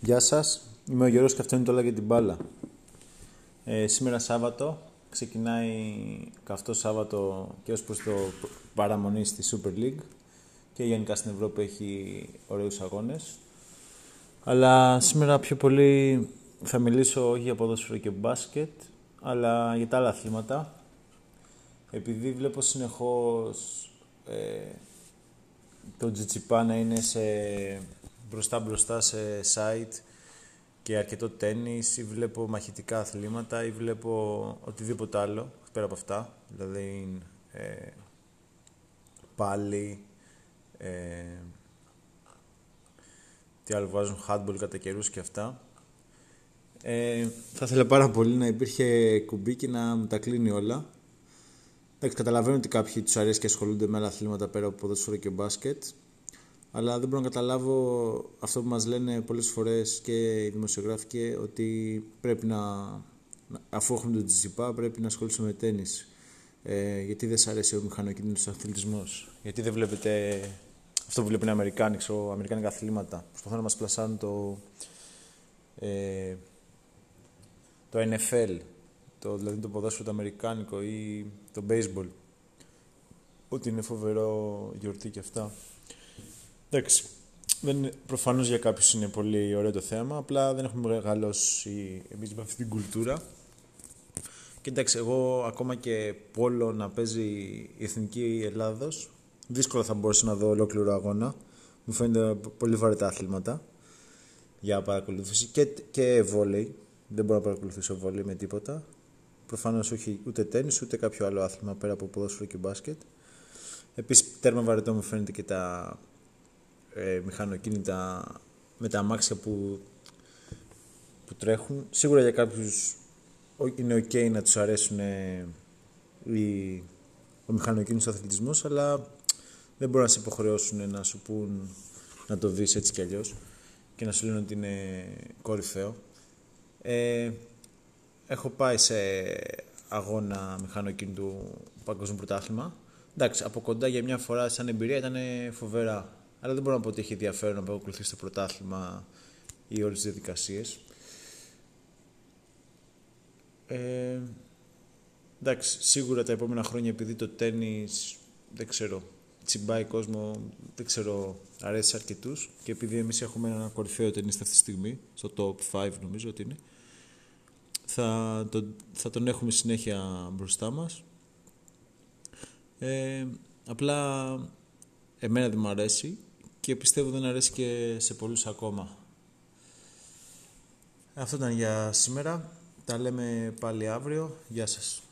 Γεια σας, είμαι ο Γιώργος και αυτό είναι το όλα για την μπάλα. Ε, σήμερα Σάββατο, ξεκινάει καυτός Σάββατο και ως προς το παραμονή στη Super League και γενικά στην Ευρώπη έχει ωραίους αγώνες. Αλλά σήμερα πιο πολύ θα μιλήσω όχι για ποδόσφαιρο και μπάσκετ, αλλά για τα άλλα αθλήματα. Επειδή βλέπω συνεχώς ε, το Τζιτσιπά να είναι σε μπροστά μπροστά σε site και αρκετό τέννις ή βλέπω μαχητικά αθλήματα ή βλέπω οτιδήποτε άλλο πέρα από αυτά. Δηλαδή ε, πάλι ε, τι άλλο βάζουν handball κατά καιρούς και αυτά. Ε, θα ήθελα πάρα πολύ να υπήρχε κουμπί και να μου τα κλείνει όλα. Εντάξει, καταλαβαίνω ότι κάποιοι τους αρέσει και ασχολούνται με άλλα αθλήματα πέρα από ποδόσφαιρο και μπάσκετ αλλά δεν μπορώ να καταλάβω αυτό που μας λένε πολλές φορές και οι δημοσιογράφοι και ότι πρέπει να, αφού έχουμε τον Τζιζιπά, πρέπει να ασχολήσουμε με τέννις. Ε, γιατί δεν σας αρέσει ο μηχανοκίνητος αθλητισμός; Γιατί δεν βλέπετε αυτό που βλέπουν οι Αμερικάνοι, ξέρω, Αμερικάνικα αθλήματα; Προσπαθούν να μας πλασάνουν το, ε, το NFL, το, δηλαδή το ποδόσφαιρο το αμερικάνικο ή το baseball. Ότι είναι φοβερό γιορτή και αυτά. Εντάξει. Δεν, προφανώς για κάποιους είναι πολύ ωραίο το θέμα, απλά δεν έχουμε μεγαλώσει εμείς με αυτή την κουλτούρα. Και εντάξει, εγώ ακόμα και πόλο να παίζει η Εθνική Ελλάδος, δύσκολα θα μπορούσα να δω ολόκληρο αγώνα. Μου φαίνεται πολύ βαρετά αθλήματα για παρακολούθηση και, και βόλεϊ. Δεν μπορώ να παρακολουθήσω βόλεϊ με τίποτα. Προφανώς όχι ούτε τέννη ούτε κάποιο άλλο άθλημα πέρα από ποδόσφαιρο και μπάσκετ. Επίσης, τέρμα βαρετό μου φαίνεται και τα ε, μηχανοκίνητα με τα αμάξια που, που τρέχουν. Σίγουρα για κάποιους είναι ok να τους αρέσουν ε, οι, ο μηχανοκίνητος αθλητισμός, αλλά δεν μπορούν να σε υποχρεώσουν να σου πούν να το δεις έτσι κι αλλιώς και να σου λένε ότι είναι κορυφαίο. Ε, έχω πάει σε αγώνα μηχανοκίνητου παγκόσμιου πρωτάθλημα. Εντάξει, από κοντά για μια φορά σαν εμπειρία ήταν φοβερά αλλά δεν μπορώ να πω ότι έχει ενδιαφέρον να παρακολουθήσει το πρωτάθλημα ή όλες τις διαδικασίες. Ε, εντάξει, σίγουρα τα επόμενα χρόνια επειδή το τέννις, δεν ξέρω, τσιμπάει κόσμο, δεν ξέρω, αρέσει σε αρκετούς και επειδή εμείς έχουμε ένα κορυφαίο ταινίστα αυτή τη στιγμή, στο top 5 νομίζω ότι είναι, θα, το, θα τον έχουμε συνέχεια μπροστά μας. Ε, απλά εμένα δεν μου αρέσει και πιστεύω δεν αρέσει και σε πολλούς ακόμα. Αυτό ήταν για σήμερα. Τα λέμε πάλι αύριο. Γεια σας.